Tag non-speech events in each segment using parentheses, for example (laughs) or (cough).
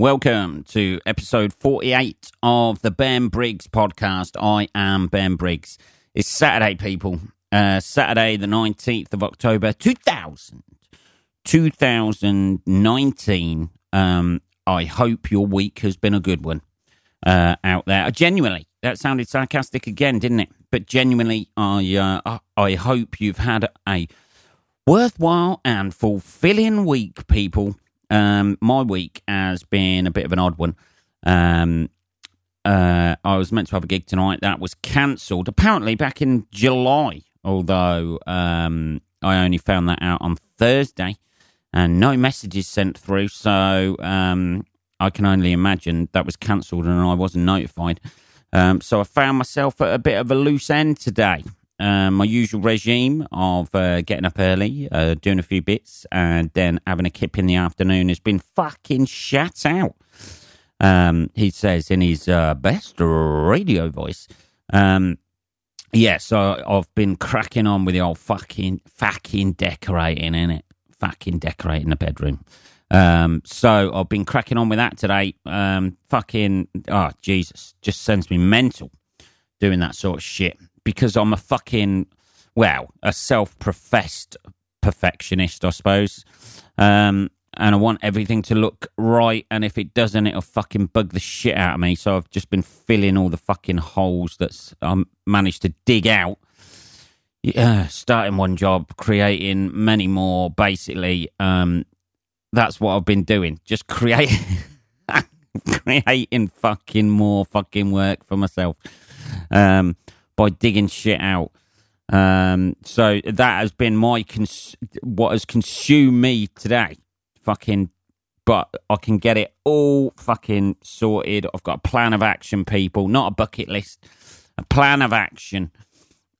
Welcome to episode 48 of the Ben Briggs podcast. I am Ben Briggs. It's Saturday, people. Uh, Saturday, the 19th of October, 2000, 2019. Um, I hope your week has been a good one uh, out there. Genuinely, that sounded sarcastic again, didn't it? But genuinely, I uh, I hope you've had a worthwhile and fulfilling week, people. Um, my week has been a bit of an odd one. Um, uh, I was meant to have a gig tonight. That was cancelled. Apparently, back in July, although um, I only found that out on Thursday, and no messages sent through. So um, I can only imagine that was cancelled, and I wasn't notified. Um, so I found myself at a bit of a loose end today. Um, my usual regime of uh, getting up early, uh, doing a few bits, and then having a kip in the afternoon has been fucking shut out. Um, he says in his uh, best radio voice. Um, yeah, so I've been cracking on with the old fucking fucking decorating in it, fucking decorating the bedroom. Um, so I've been cracking on with that today. Um, fucking oh Jesus, just sends me mental doing that sort of shit because I'm a fucking, well, a self professed perfectionist, I suppose. Um, and I want everything to look right. And if it doesn't, it'll fucking bug the shit out of me. So I've just been filling all the fucking holes that I managed to dig out. Yeah, starting one job, creating many more. Basically, um, that's what I've been doing. Just creating, (laughs) creating fucking more fucking work for myself. Um, by digging shit out. Um, so that has been my cons- what has consumed me today. Fucking, but I can get it all fucking sorted. I've got a plan of action, people, not a bucket list, a plan of action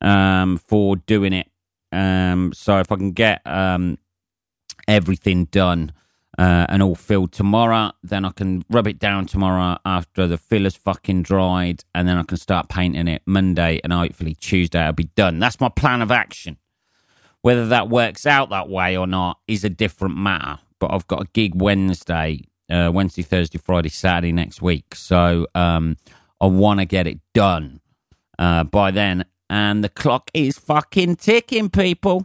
um, for doing it. Um, so if I can get um, everything done uh, and all filled tomorrow. Then I can rub it down tomorrow after the filler's fucking dried, and then I can start painting it Monday, and hopefully Tuesday I'll be done. That's my plan of action. Whether that works out that way or not is a different matter. But I've got a gig Wednesday, uh, Wednesday, Thursday, Friday, Saturday next week, so um, I want to get it done uh, by then. And the clock is fucking ticking, people.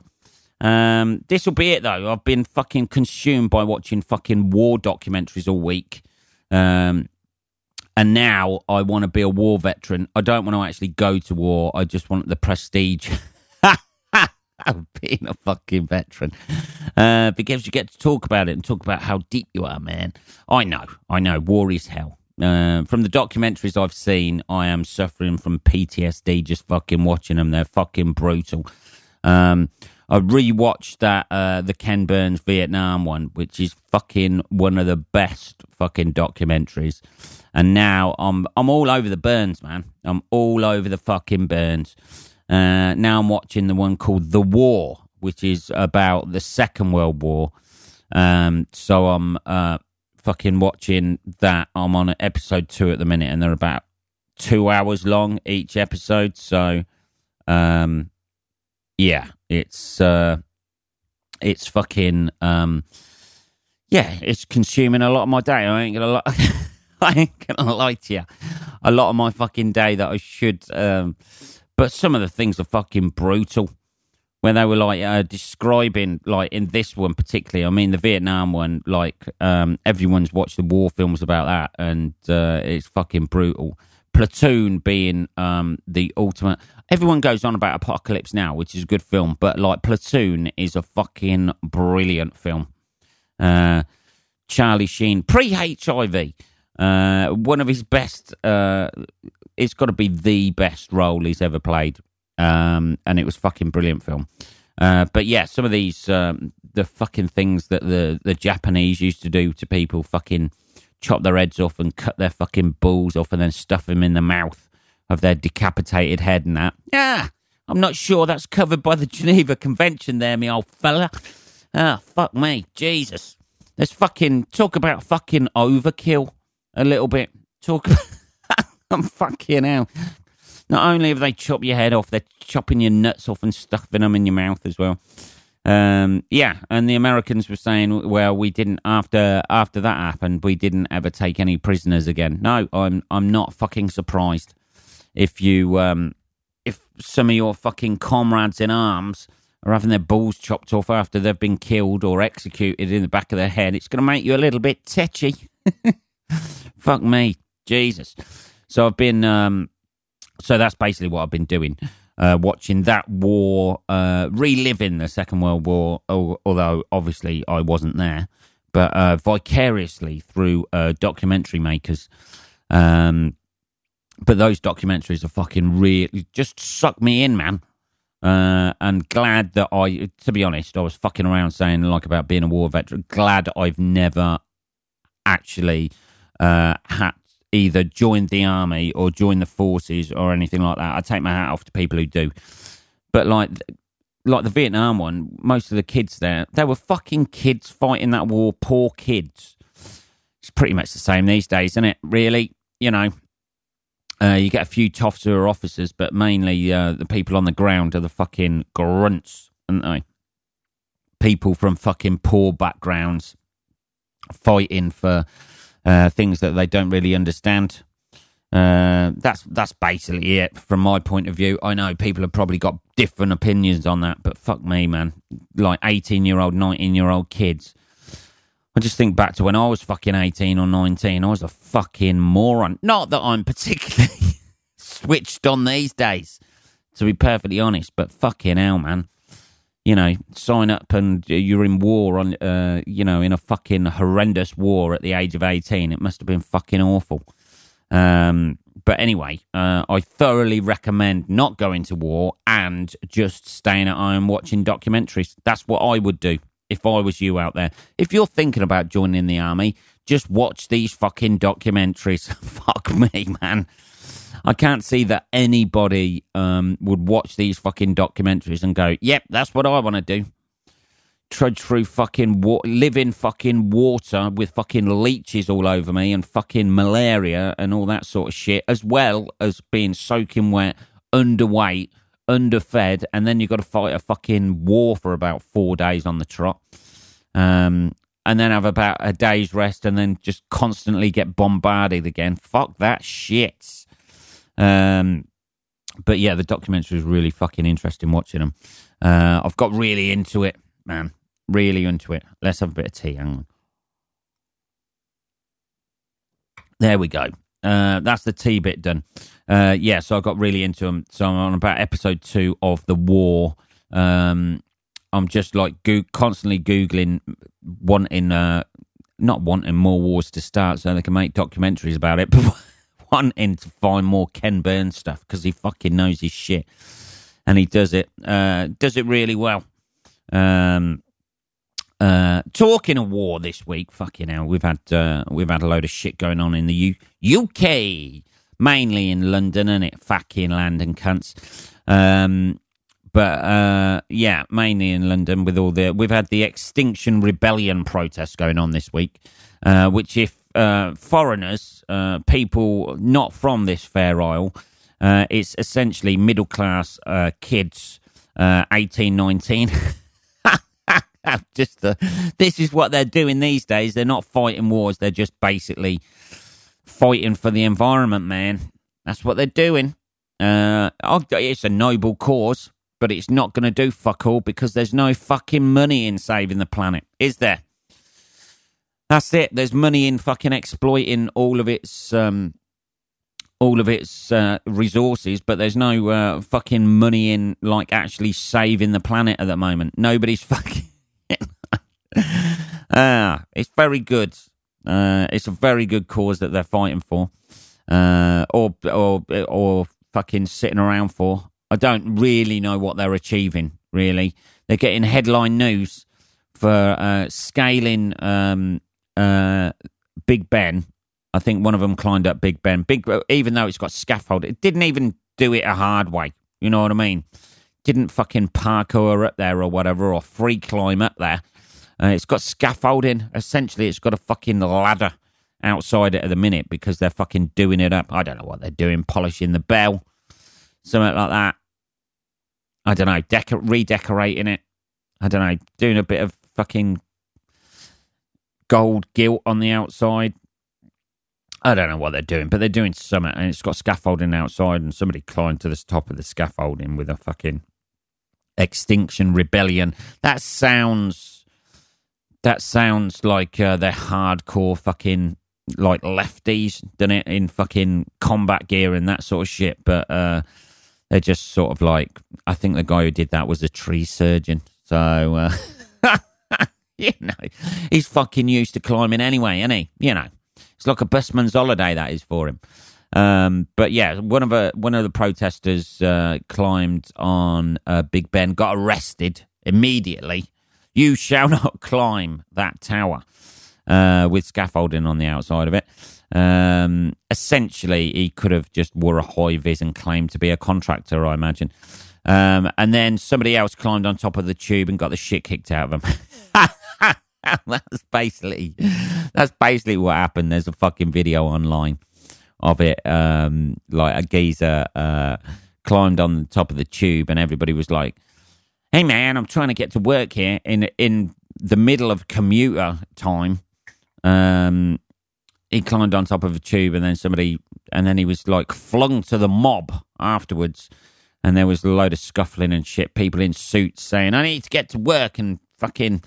Um, this will be it though. I've been fucking consumed by watching fucking war documentaries all week. Um, and now I want to be a war veteran. I don't want to actually go to war. I just want the prestige (laughs) of being a fucking veteran. Uh, because you get to talk about it and talk about how deep you are, man. I know, I know, war is hell. Uh, from the documentaries I've seen, I am suffering from PTSD just fucking watching them. They're fucking brutal. Um, I rewatched that uh, the Ken Burns Vietnam one, which is fucking one of the best fucking documentaries. And now I'm I'm all over the Burns, man. I'm all over the fucking Burns. Uh, now I'm watching the one called The War, which is about the Second World War. Um, so I'm uh, fucking watching that. I'm on episode two at the minute, and they're about two hours long each episode. So, um, yeah, it's uh, it's fucking um, yeah, it's consuming a lot of my day. I ain't gonna lie. (laughs) I ain't gonna lie to you. A lot of my fucking day that I should, um, but some of the things are fucking brutal. When they were like uh, describing, like in this one particularly, I mean the Vietnam one, like um, everyone's watched the war films about that, and uh, it's fucking brutal. Platoon being um, the ultimate. Everyone goes on about Apocalypse Now, which is a good film, but like Platoon is a fucking brilliant film. Uh, Charlie Sheen, pre HIV, uh, one of his best. Uh, it's got to be the best role he's ever played, um, and it was fucking brilliant film. Uh, but yeah, some of these um, the fucking things that the the Japanese used to do to people, fucking chop their heads off and cut their fucking balls off and then stuff them in the mouth of their decapitated head and that. Yeah, I'm not sure that's covered by the (laughs) Geneva Convention there, me old fella. Ah, fuck me. Jesus. Let's fucking talk about fucking overkill a little bit. Talk (laughs) I'm fucking hell. Not only have they chopped your head off, they're chopping your nuts off and stuffing them in your mouth as well. Um, yeah, and the Americans were saying, "Well, we didn't after after that happened, we didn't ever take any prisoners again." No, I'm I'm not fucking surprised if you um, if some of your fucking comrades in arms are having their balls chopped off after they've been killed or executed in the back of their head. It's going to make you a little bit tetchy. (laughs) Fuck me, Jesus. So I've been um, so that's basically what I've been doing uh, watching that war, uh, reliving the Second World War, although obviously I wasn't there, but uh, vicariously through uh, documentary makers. Um, but those documentaries are fucking really just suck me in, man. Uh, and glad that I, to be honest, I was fucking around saying like about being a war veteran. Glad I've never actually uh, had either joined the army or joined the forces or anything like that. I take my hat off to people who do. But like like the Vietnam one, most of the kids there, they were fucking kids fighting that war, poor kids. It's pretty much the same these days, isn't it? Really, you know. Uh, you get a few toffs who are officers, but mainly uh, the people on the ground are the fucking grunts, aren't they? People from fucking poor backgrounds fighting for uh, things that they don't really understand. Uh, that's that's basically it from my point of view. I know people have probably got different opinions on that, but fuck me, man. Like eighteen year old, nineteen year old kids. I just think back to when I was fucking eighteen or nineteen. I was a fucking moron. Not that I'm particularly (laughs) switched on these days, to be perfectly honest. But fucking hell, man you know, sign up and you're in war on, uh, you know, in a fucking horrendous war at the age of 18. It must have been fucking awful. Um, but anyway, uh, I thoroughly recommend not going to war and just staying at home watching documentaries. That's what I would do if I was you out there. If you're thinking about joining the army, just watch these fucking documentaries. (laughs) Fuck me, man. I can't see that anybody um, would watch these fucking documentaries and go, "Yep, that's what I want to do." Trudge through fucking wa- live in fucking water with fucking leeches all over me and fucking malaria and all that sort of shit, as well as being soaking wet, underweight, underfed, and then you've got to fight a fucking war for about four days on the trot. Um, and then have about a day's rest and then just constantly get bombarded again. Fuck that shit. Um, but yeah, the documentary was really fucking interesting watching them. Uh, I've got really into it, man. Really into it. Let's have a bit of tea. Hang on. There we go. Uh, that's the tea bit done. Uh, yeah, so I got really into them. So I'm on about episode two of The War. Um, I'm just like go- constantly Googling, wanting, uh, not wanting more wars to start so they can make documentaries about it. (laughs) Wanting to find more Ken Burns stuff because he fucking knows his shit, and he does it. Uh, does it really well. Um, uh, talking of war this week, fucking hell, we've had uh, we've had a load of shit going on in the U- UK, mainly in London, and it fucking land and cunts. Um, but uh, yeah, mainly in London with all the we've had the Extinction Rebellion protests going on this week, uh, which if uh, foreigners, uh, people not from this fair isle. Uh, it's essentially middle class uh, kids, uh, 18, 19. (laughs) just this is what they're doing these days. They're not fighting wars. They're just basically fighting for the environment, man. That's what they're doing. Uh, it's a noble cause, but it's not going to do fuck all because there's no fucking money in saving the planet, is there? That's it. There's money in fucking exploiting all of its um, all of its uh, resources, but there's no uh, fucking money in like actually saving the planet at the moment. Nobody's (laughs) fucking. (laughs) ah, it's very good. Uh, it's a very good cause that they're fighting for, uh, or or or fucking sitting around for. I don't really know what they're achieving. Really, they're getting headline news for uh, scaling um, uh, Big Ben. I think one of them climbed up Big Ben. Big, even though it's got scaffold, it didn't even do it a hard way. You know what I mean? Didn't fucking parkour up there or whatever, or free climb up there. Uh, it's got scaffolding. Essentially, it's got a fucking ladder outside it at the minute because they're fucking doing it up. I don't know what they're doing, polishing the bell, something like that. I don't know, redecorating it. I don't know, doing a bit of fucking gold gilt on the outside. I don't know what they're doing, but they're doing something, and it's got scaffolding outside, and somebody climbed to the top of the scaffolding with a fucking Extinction Rebellion. That sounds. That sounds like uh, they're hardcore fucking like lefties, done it in fucking combat gear and that sort of shit. But uh, they're just sort of like. I think the guy who did that was a tree surgeon. So uh, (laughs) (laughs) you know, he's fucking used to climbing anyway, isn't he? You know, it's like a busman's holiday that is for him. Um, but yeah, one of the one of the protesters uh, climbed on uh, Big Ben, got arrested immediately. You shall (laughs) not climb that tower uh, with scaffolding on the outside of it. Um, essentially, he could have just wore a high vis and claimed to be a contractor, I imagine. Um, and then somebody else climbed on top of the tube and got the shit kicked out of them. (laughs) (laughs) that's basically that's basically what happened. There's a fucking video online of it. Um, like a geezer uh, climbed on the top of the tube, and everybody was like, "Hey man, I'm trying to get to work here in in the middle of commuter time." Um, he climbed on top of a tube, and then somebody, and then he was like flung to the mob afterwards. And there was a load of scuffling and shit. People in suits saying, "I need to get to work and fucking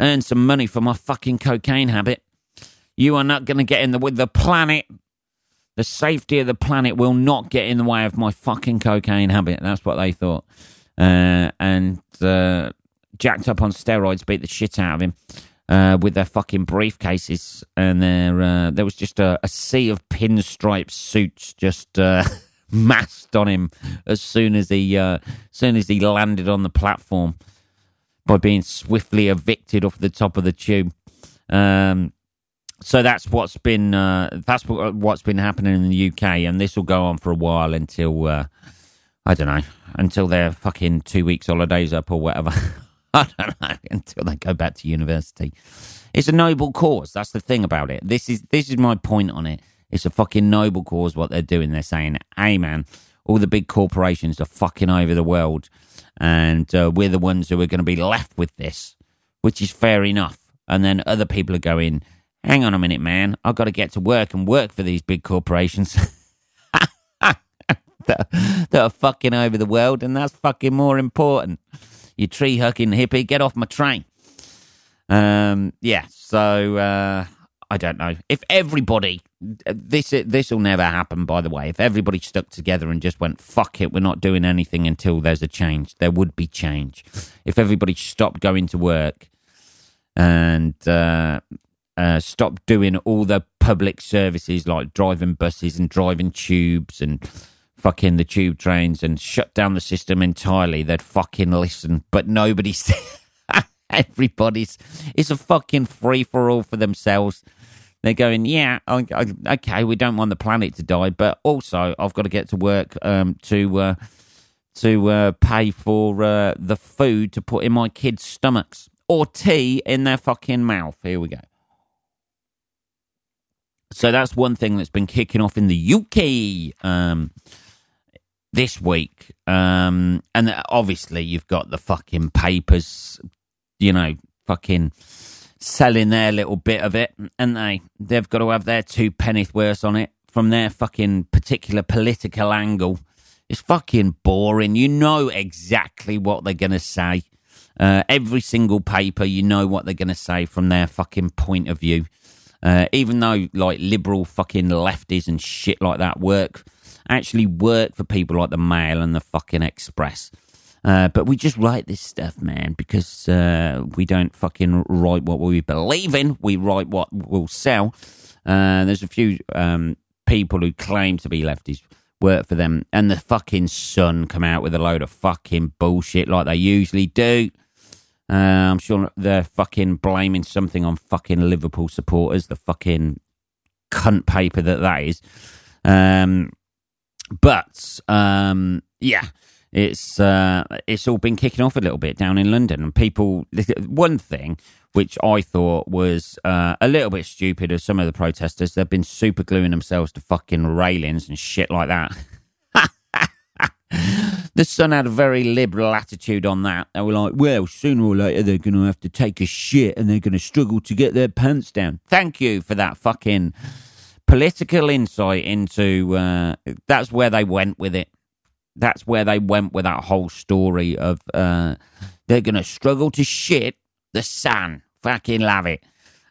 earn some money for my fucking cocaine habit." You are not going to get in the with the planet. The safety of the planet will not get in the way of my fucking cocaine habit. That's what they thought. Uh, and uh, jacked up on steroids, beat the shit out of him uh, with their fucking briefcases. And there, uh, there was just a, a, sea of pinstripe suits just uh, (laughs) massed on him as soon as he, uh, as soon as he landed on the platform by being swiftly evicted off the top of the tube. Um, so that's what's been uh, that's what's been happening in the UK, and this will go on for a while until uh, I don't know until their fucking two weeks holidays up or whatever. (laughs) I don't know until they go back to university. It's a noble cause. That's the thing about it. This is this is my point on it. It's a fucking noble cause. What they're doing, they're saying, "Hey, man, all the big corporations are fucking over the world, and uh, we're the ones who are going to be left with this," which is fair enough. And then other people are going hang on a minute, man, I've got to get to work and work for these big corporations (laughs) that, are fucking over the world, and that's fucking more important. You tree hugging hippie, get off my train. Um, yeah, so uh, I don't know if everybody. This this will never happen. By the way, if everybody stuck together and just went fuck it, we're not doing anything until there's a change. There would be change if everybody stopped going to work and uh, uh, stop doing all the public services like driving buses and driving tubes and fucking the tube trains and shut down the system entirely, they'd fucking listen. But nobody's. (laughs) Everybody's. It's a fucking free for all for themselves. They're going, yeah, okay, we don't want the planet to die, but also I've got to get to work um, to uh, to uh, pay for uh, the food to put in my kids' stomachs or tea in their fucking mouth. Here we go. So that's one thing that's been kicking off in the UK um, this week. Um, and obviously, you've got the fucking papers, you know, fucking selling their little bit of it. And they, they've got to have their two pennyworth worth on it from their fucking particular political angle. It's fucking boring. You know exactly what they're to say. Uh, every single paper, you know what they're to say from their fucking point of view. Uh, even though like liberal fucking lefties and shit like that work, actually work for people like the Mail and the fucking Express. Uh, but we just write this stuff, man, because uh, we don't fucking write what we believe in. We write what will sell. Uh, there's a few um, people who claim to be lefties work for them, and the fucking Sun come out with a load of fucking bullshit like they usually do. Uh, I'm sure they're fucking blaming something on fucking Liverpool supporters, the fucking cunt paper that that is. Um, but um, yeah, it's uh, it's all been kicking off a little bit down in London, and people. One thing which I thought was uh, a little bit stupid of some of the protesters, they've been super gluing themselves to fucking railings and shit like that. (laughs) The Sun had a very liberal attitude on that. They were like, well, sooner or later they're going to have to take a shit and they're going to struggle to get their pants down. Thank you for that fucking political insight into. Uh, that's where they went with it. That's where they went with that whole story of uh, they're going to struggle to shit the sun. Fucking love it.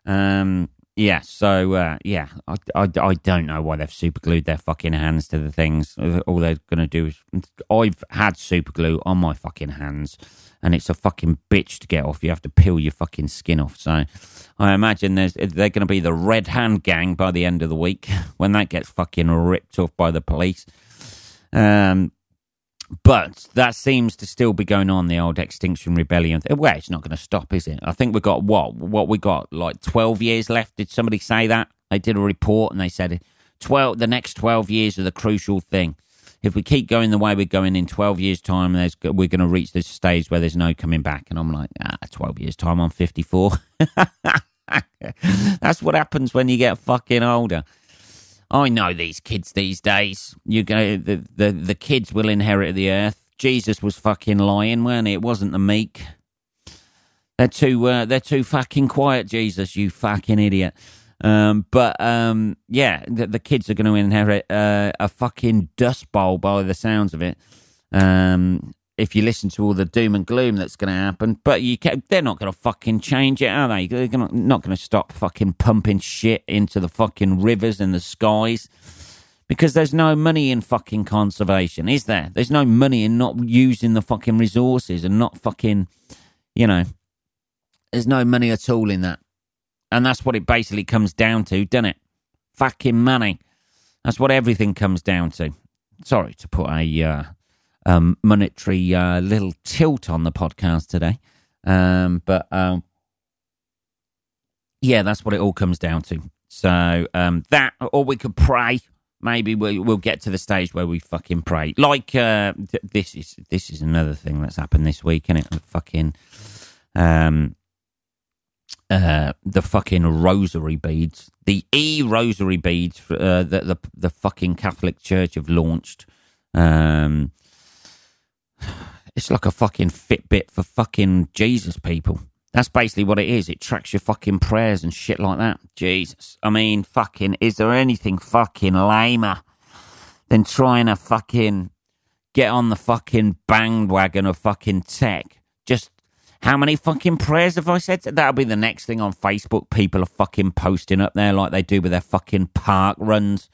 Um, yeah, so uh, yeah, I, I, I don't know why they've superglued their fucking hands to the things. All they're gonna do is I've had superglue on my fucking hands, and it's a fucking bitch to get off. You have to peel your fucking skin off. So I imagine there's they're gonna be the red hand gang by the end of the week (laughs) when that gets fucking ripped off by the police. Um, but that seems to still be going on, the old Extinction Rebellion. Well, it's not going to stop, is it? I think we've got what? What we got? Like 12 years left? Did somebody say that? They did a report and they said 12, the next 12 years are the crucial thing. If we keep going the way we're going in 12 years' time, we're going to reach this stage where there's no coming back. And I'm like, ah, 12 years' time, I'm 54. (laughs) That's what happens when you get fucking older. I know these kids these days. You go, the, the, the kids will inherit the earth. Jesus was fucking lying, weren't he? It wasn't the meek. They're too, uh, they're too fucking quiet, Jesus, you fucking idiot. Um, but um, yeah, the, the, kids are going to inherit uh, a fucking dust bowl by the sounds of it. Um, if you listen to all the doom and gloom that's going to happen. But you can, they're not going to fucking change it, are they? They're gonna, not going to stop fucking pumping shit into the fucking rivers and the skies because there's no money in fucking conservation, is there? There's no money in not using the fucking resources and not fucking, you know, there's no money at all in that. And that's what it basically comes down to, doesn't it? Fucking money. That's what everything comes down to. Sorry to put a uh, um, monetary uh, little tilt on the podcast today. Um, but um, yeah, that's what it all comes down to. So um, that, or we could pray. Maybe we'll, we'll get to the stage where we fucking pray. Like uh, th- this is this is another thing that's happened this week, and it fucking um, uh, the fucking rosary beads, the e rosary beads uh, that the the fucking Catholic Church have launched. Um, (sighs) it's like a fucking Fitbit for fucking Jesus people. That's basically what it is. It tracks your fucking prayers and shit like that. Jesus. I mean, fucking, is there anything fucking lamer than trying to fucking get on the fucking bandwagon of fucking tech? Just how many fucking prayers have I said? That'll be the next thing on Facebook. People are fucking posting up there like they do with their fucking park runs.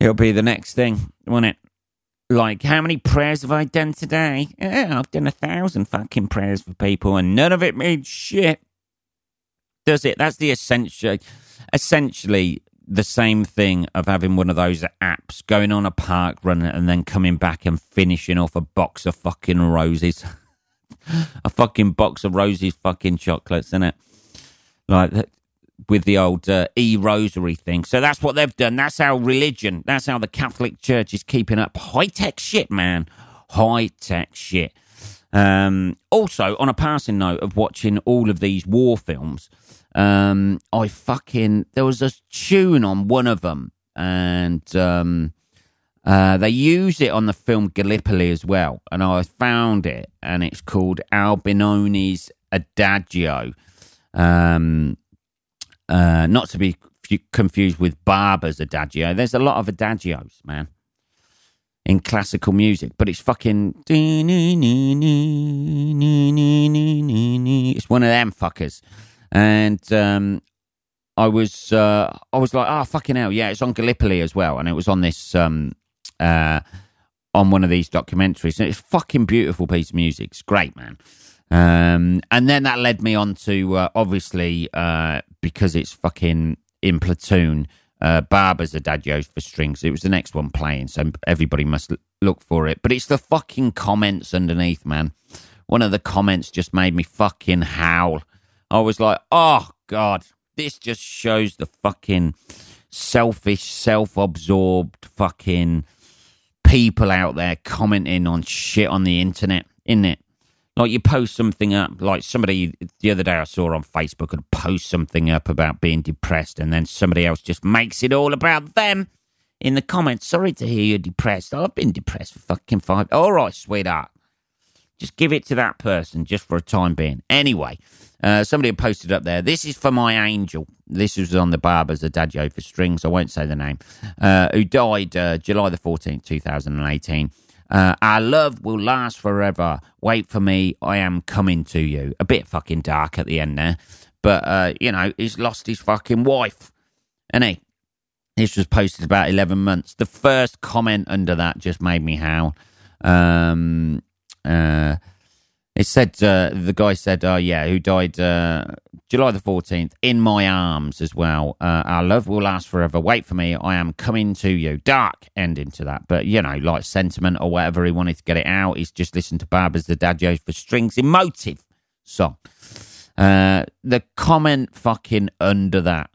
It'll be the next thing, won't it? Like, how many prayers have I done today? I've done a thousand fucking prayers for people, and none of it means shit. Does it? That's the essential, essentially the same thing of having one of those apps, going on a park run, and then coming back and finishing off a box of fucking roses, (laughs) a fucking box of roses, fucking chocolates, isn't it? Like with the old uh, e rosary thing. So that's what they've done. That's how religion, that's how the Catholic Church is keeping up high tech shit, man. High tech shit. Um, also, on a passing note of watching all of these war films, um, I fucking there was a tune on one of them, and um, uh, they use it on the film Gallipoli as well. And I found it, and it's called Albinoni's Adagio. Um, uh, not to be confused with Barber's Adagio. There's a lot of adagios, man, in classical music, but it's fucking. It's one of them fuckers, and um, I was uh, I was like, oh fucking hell, yeah, it's on Gallipoli as well, and it was on this um, uh, on one of these documentaries, and it's fucking beautiful piece of music. It's great, man. Um, and then that led me on to uh, obviously uh, because it's fucking in platoon. Uh, Barber's Adagios for strings. It was the next one playing, so everybody must look for it. But it's the fucking comments underneath, man. One of the comments just made me fucking howl. I was like, oh god, this just shows the fucking selfish, self-absorbed fucking people out there commenting on shit on the internet, isn't it? Like you post something up, like somebody the other day I saw on Facebook and post something up about being depressed, and then somebody else just makes it all about them. in the comments, sorry to hear you're depressed. I've been depressed for fucking five. All right, sweetheart. Just give it to that person just for a time being. Anyway, uh, somebody posted up there. This is for my angel. This was on the Barbers Adagio for Strings. I won't say the name. Uh, who died uh, July the 14th, 2018. Uh, our love will last forever. Wait for me. I am coming to you. A bit fucking dark at the end there. But, uh, you know, he's lost his fucking wife. And he, this was posted about 11 months. The first comment under that just made me howl. Um, uh, it said, uh, the guy said, oh, yeah, who died uh, July the 14th, in my arms as well. Uh, our love will last forever. Wait for me. I am coming to you. Dark ending to that. But, you know, like sentiment or whatever, he wanted to get it out. He's just listened to Barbers Adagio for strings. Emotive song. Uh, the comment fucking under that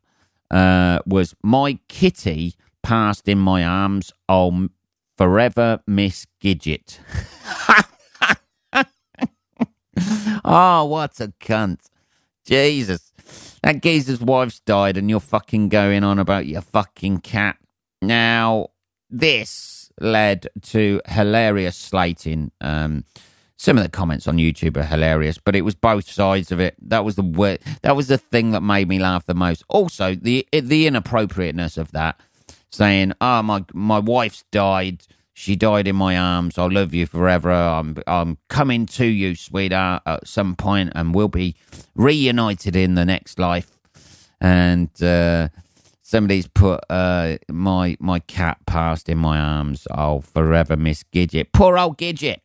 uh, was my kitty passed in my arms. I'll forever miss Gidget. (laughs) oh, what a cunt. Jesus. That geezer's wife's died and you're fucking going on about your fucking cat. Now, this led to hilarious slating. Um, some of the comments on YouTube are hilarious, but it was both sides of it. That was the way, that was the thing that made me laugh the most. Also, the the inappropriateness of that, saying, "Oh my my wife's died. She died in my arms. I love you forever. I'm I'm coming to you, sweetheart, at some point, and we'll be reunited in the next life." And uh, somebody's put uh, my my cat passed in my arms. I'll forever miss Gidget. Poor old Gidget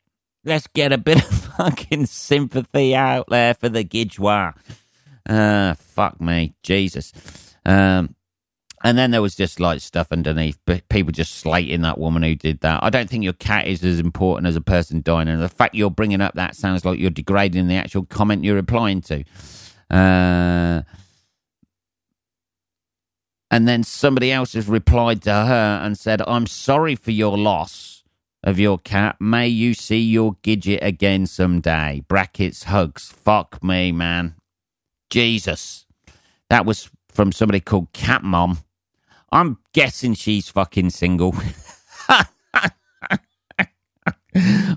let's get a bit of (laughs) fucking sympathy out there for the Gidjois. Uh, fuck me, Jesus. Um, and then there was just like stuff underneath, but people just slating that woman who did that. I don't think your cat is as important as a person dying, and the fact you're bringing up that sounds like you're degrading the actual comment you're replying to. Uh, and then somebody else has replied to her and said, "I'm sorry for your loss." of your cat. May you see your Gidget again someday. Brackets, hugs. Fuck me, man. Jesus. That was from somebody called Cat Mom. I'm guessing she's fucking single. (laughs)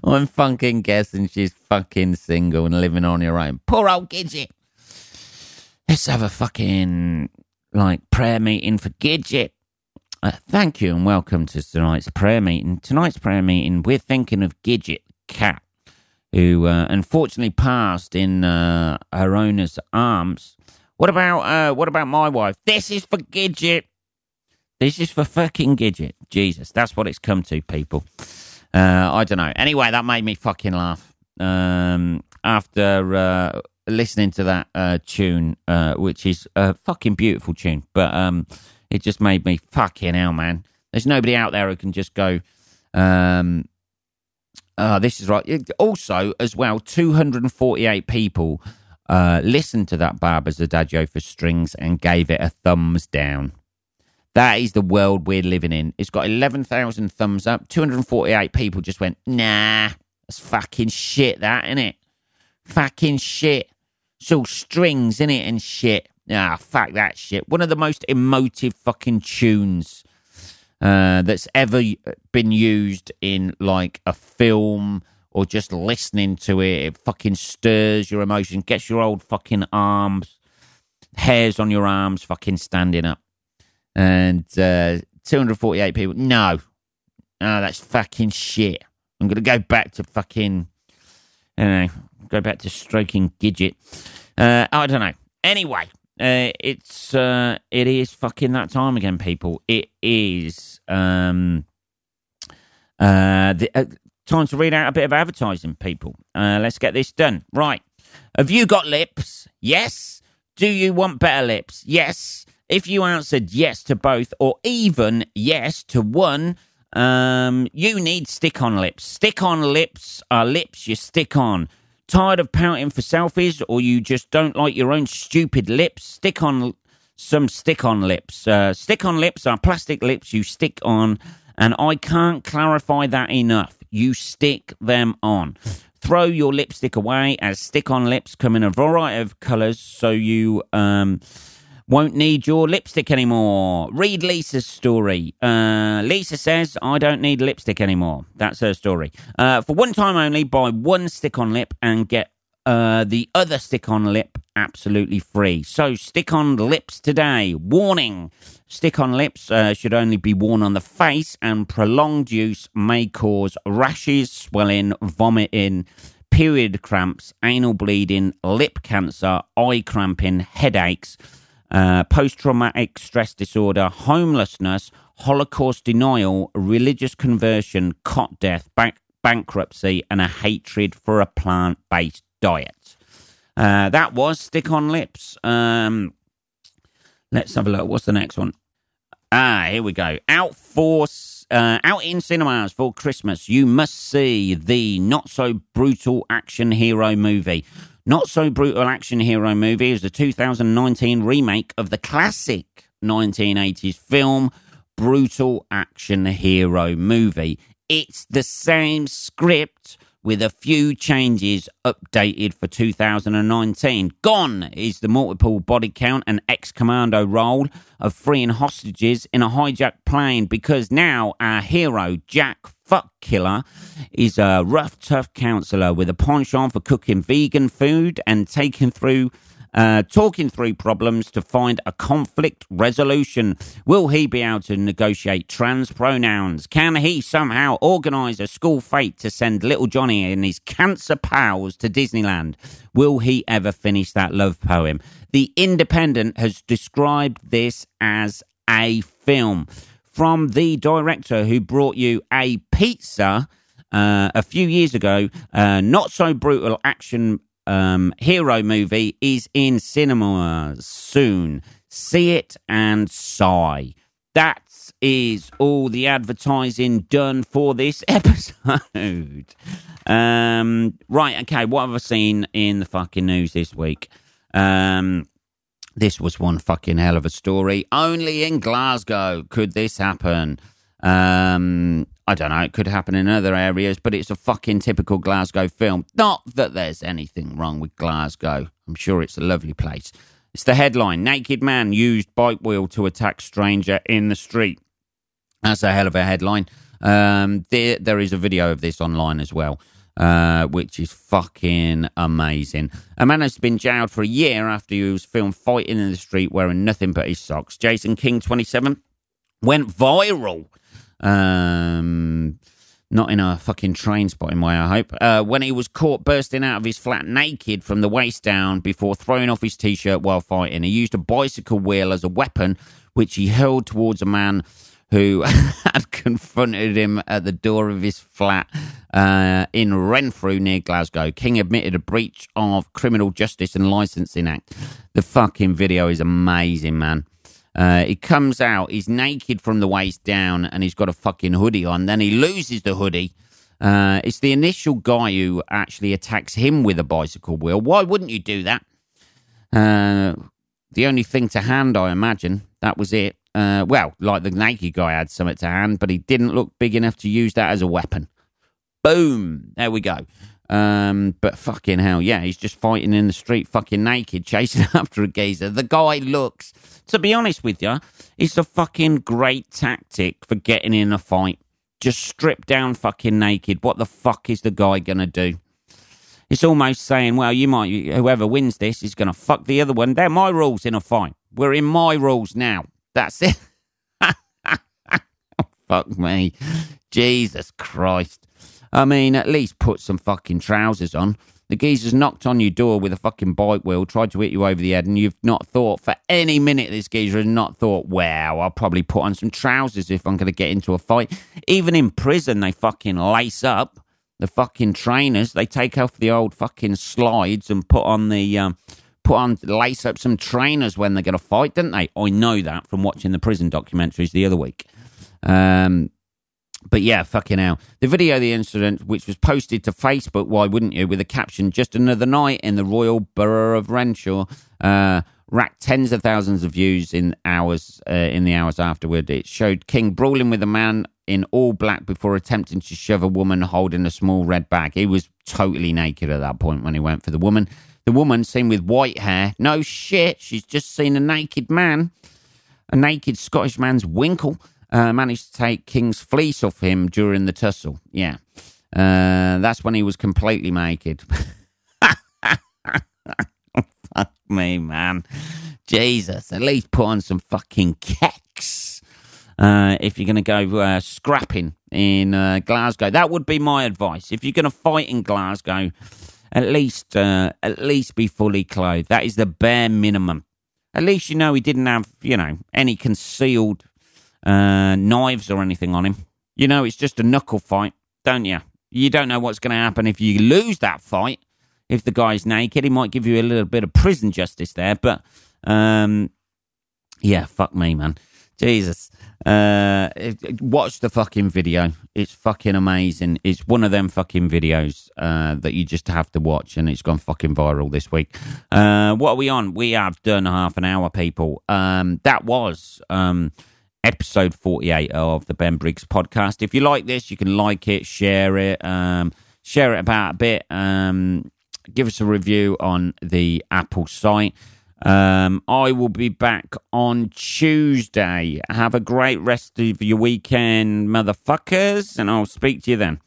I'm fucking guessing she's fucking single and living on her own. Poor old Gidget. Let's have a fucking like prayer meeting for Gidget. Uh, thank you and welcome to tonight's prayer meeting. Tonight's prayer meeting, we're thinking of Gidget Cat, who uh, unfortunately passed in uh, her owner's arms. What about uh, what about my wife? This is for Gidget. This is for fucking Gidget. Jesus, that's what it's come to, people. Uh, I don't know. Anyway, that made me fucking laugh. Um, after uh, listening to that tune, which is a fucking beautiful tune, but um, it just made me fucking hell, man. There's nobody out there who can just go, um, oh, this is right. Also, as well, 248 people uh, listened to that Barbers Adagio for strings and gave it a thumbs down. That is the world we're living in. It's got 11,000 thumbs up. 248 people just went, nah, that's fucking shit, that, isn't it? Fucking shit. It's all strings, in it, and shit. Ah, fuck that shit. One of the most emotive fucking tunes uh, that's ever been used in like a film or just listening to it. It fucking stirs your emotion, gets your old fucking arms, hairs on your arms fucking standing up. And uh, 248 people, no. No, that's fucking shit. I'm to go back to fucking, you know, go back to stroking Gidget. Uh, I don't know. Anyway, uh, it's uh, it is fucking that time again, people. It is um, uh, the, uh, time to read out a bit of advertising, people. Uh, let's get this done. Right. Have you got lips? Yes. Do you want better lips? Yes. If you answered yes to both, or even yes to one, um, you need stick on lips. Stick on lips are lips you stick on. Tired of pouting for selfies, or you just don't like your own stupid lips? Stick on some stick on lips. Uh, stick on lips are plastic lips you stick on, and I can't clarify that enough. You stick them on. Throw your lipstick away as stick on lips come in a variety of colours, so you um, won't need your lipstick anymore. Read Lisa's story. Uh, Lisa says, I don't need lipstick anymore. That's her story. Uh, for one time only, buy one stick on lip and get uh, the other stick on lip absolutely free. So stick on lips today. Warning stick on lips uh, should only be worn on the face, and prolonged use may cause rashes, swelling, vomiting, period cramps, anal bleeding, lip cancer, eye cramping, headaches. Uh, Post traumatic stress disorder, homelessness, Holocaust denial, religious conversion, cot death, bank- bankruptcy, and a hatred for a plant based diet. Uh, that was Stick on Lips. Um, let's have a look. What's the next one? Ah, here we go. Out for uh, out in cinemas for Christmas. You must see the not so brutal action hero movie. Not so brutal action hero movie is the 2019 remake of the classic 1980s film Brutal Action Hero Movie. It's the same script with a few changes updated for 2019. Gone is the multiple body count and ex commando role of freeing hostages in a hijacked plane because now our hero, Jack Fuckkiller, is a rough, tough counselor with a penchant for cooking vegan food and taking through uh, talking through problems to find a conflict resolution. Will he be able to negotiate trans pronouns? Can he somehow organise a school fete to send little Johnny and his cancer pals to Disneyland? Will he ever finish that love poem? The Independent has described this as a film from the director who brought you a pizza. Uh, a few years ago, uh, not so brutal action um, hero movie is in cinemas soon. See it and sigh. That is all the advertising done for this (laughs) episode. um, right, okay, what have I seen in the fucking news this week? Um, this was one fucking hell of a story. Only in Glasgow could this happen. Um, I don't know, it could happen in other areas, but it's a fucking typical Glasgow film. Not that there's anything wrong with Glasgow. I'm sure it's a lovely place. It's the headline Naked man used bike wheel to attack stranger in the street. That's a hell of a headline. Um, there, there is a video of this online as well, uh, which is fucking amazing. A man has been jailed for a year after he was filmed fighting in the street wearing nothing but his socks. Jason King, 27, went viral um, not in a fucking train spotting way, I hope. Uh, when he was caught bursting out of his flat naked from the waist down before throwing off his t shirt while fighting, he used a bicycle wheel as a weapon, which he hurled towards a man who (laughs) had confronted him at the door of his flat uh, in Renfrew near Glasgow. King admitted a breach of Criminal Justice and Licensing Act. The fucking video is amazing, man. Uh, he comes out, he's naked from the waist down, and he's got a fucking hoodie on. Then he loses the hoodie. Uh, it's the initial guy who actually attacks him with a bicycle wheel. Why wouldn't you do that? Uh, the only thing to hand, I imagine. That was it. Uh, well, like the naked guy had something to hand, but he didn't look big enough to use that as a weapon. Boom! There we go. Um, but fucking hell, yeah, he's just fighting in the street, fucking naked, (laughs) chasing after a geezer. The guy looks to be honest with you, it's a fucking great tactic for getting in a fight. Just strip down fucking naked. What the fuck is the guy gonna do? It's almost saying, well, you might, whoever wins this is gonna fuck the other one. They're my rules in a fight. We're in my rules now. That's it. (laughs) fuck me. Jesus Christ. I mean, at least put some fucking trousers on. The geezer's knocked on your door with a fucking bike wheel, tried to hit you over the head, and you've not thought for any minute this geezer has not thought, wow, I'll probably put on some trousers if I'm going to get into a fight. Even in prison, they fucking lace up the fucking trainers. They take off the old fucking slides and put on the. Um, put on lace up some trainers when they're going to fight, didn't they? I know that from watching the prison documentaries the other week. Um, but yeah, fucking hell. The video of the incident, which was posted to Facebook, why wouldn't you, with a caption, just another night in the Royal Borough of Renfrew, uh, racked tens of thousands of views in hours, uh, in the hours afterward. It showed King brawling with a man in all black before attempting to shove a woman holding a small red bag. He was totally naked at that point when he went for the woman. The woman seen with white hair. No shit, she's just seen a naked man. A naked Scottish man's winkle uh, managed to take King's fleece off him during the tussle. Yeah. Uh, that's when he was completely naked. (laughs) Fuck me, man. Jesus, at least put on some fucking kecks uh, if you're going to go uh, scrapping in uh, Glasgow. That would be my advice. If you're going to fight in Glasgow, at least uh, at least be fully clothed. That is the bare minimum. At least you know he didn't have you know any concealed uh, knives or anything on him. You know it's just a knuckle fight, don't you? You don't know what's going to happen if you lose that fight. If the guy's naked, he might give you a little bit of prison justice there, but um, yeah, fuck me, man. Jesus. Uh, watch the fucking video. It's fucking amazing. It's one of them fucking videos uh, that you just have to watch, and it's gone fucking viral this week. Uh, what are we on? We have done half an hour, people. Um, that was um, episode 48 of the Ben Briggs podcast. If you like this, you can like it, share it, um, share it about a bit. Um, give us a review on the Apple site. Um, I will be back on Tuesday. Have a great rest of your weekend, motherfuckers, and I'll speak to you then.